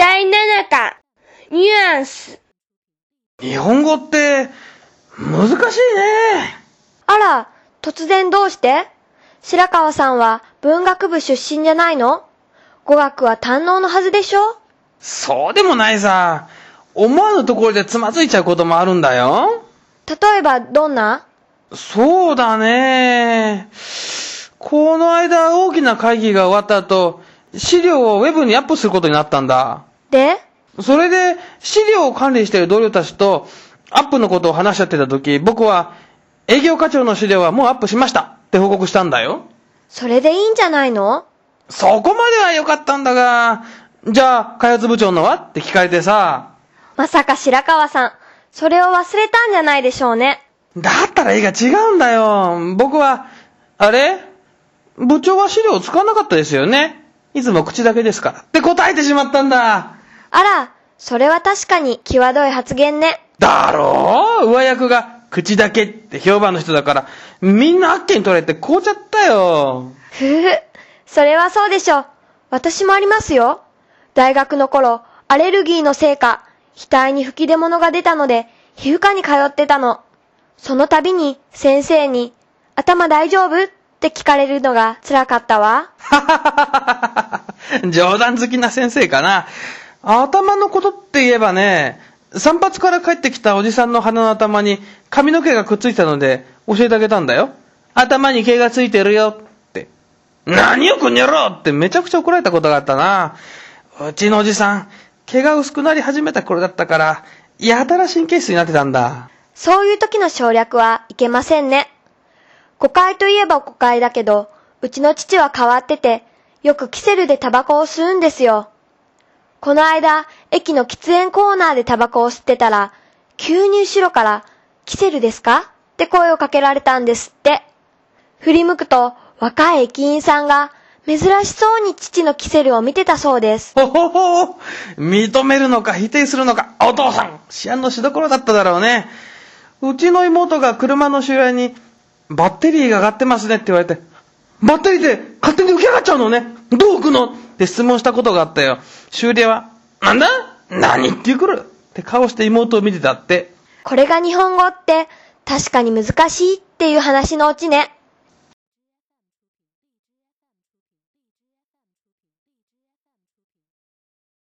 第7課、ニュアンス。日本語って、難しいね。あら、突然どうして？白川さんは文学部出身じゃないの？語学は堪能のはずでしょ？そうでもないさ。思わぬところでつまずいちゃうこともあるんだよ。例えばどんな？そうだね。この間大きな会議が終わった後、資料をウェブにアップすることになったんだ。で？それで、資料を管理している同僚たちと、アップのことを話し合ってた時、僕は、営業課長の資料はもうアップしましたって報告したんだよ。それでいいんじゃないの？そこまでは良かったんだが、じゃあ、開発部長のは？って聞かれてさ、まさか白川さん、それを忘れたんじゃないでしょうね。だったら絵が違うんだよ。僕は、あれ？部長は資料を使わなかったですよね。いつも口だけですから。って答えてしまったんだ。あら、それは確かに際どい発言ね。だろう？上役が口だけって評判の人だから、みんなあっけに取れて凍っちゃったよ。ふふ、それはそうでしょう。私もありますよ。大学の頃、アレルギーのせいか、額に吹き出物が出たので、皮膚科に通ってたの。その度に先生に、頭大丈夫？って聞かれるのが辛かったわ。冗談好きな先生かな。頭のことって言えばね、散髪から帰ってきたおじさんの鼻の頭に髪の毛がくっついたので教えてあげたんだよ。頭に毛がついてるよって。何をこにゃろってめちゃくちゃ怒られたことがあったな。うちのおじさん、毛が薄くなり始めた頃だったから、やたら神経質になってたんだ。そういう時の省略はいけませんね。誤解といえば誤解だけど、うちの父は変わってて、よくキセルでタバコを吸うんですよ。この間、駅の喫煙コーナーでタバコを吸ってたら、急に後ろから、キセルですか？って声をかけられたんですって。振り向くと、若い駅員さんが、珍しそうに父のキセルを見てたそうです。ほほほ認めるのか否定するのか、お父さん思案のしどころだっただろうね。うちの妹が車の周辺に、バッテリーが上がってますねって言われて、バッテリーって勝手に浮き上がっちゃうのねどう置くの？って質問したことがあったよ。修理は、なんだ？何言ってくる？って顔して妹を見てたって。これが日本語って、確かに難しいっていう話のオチね。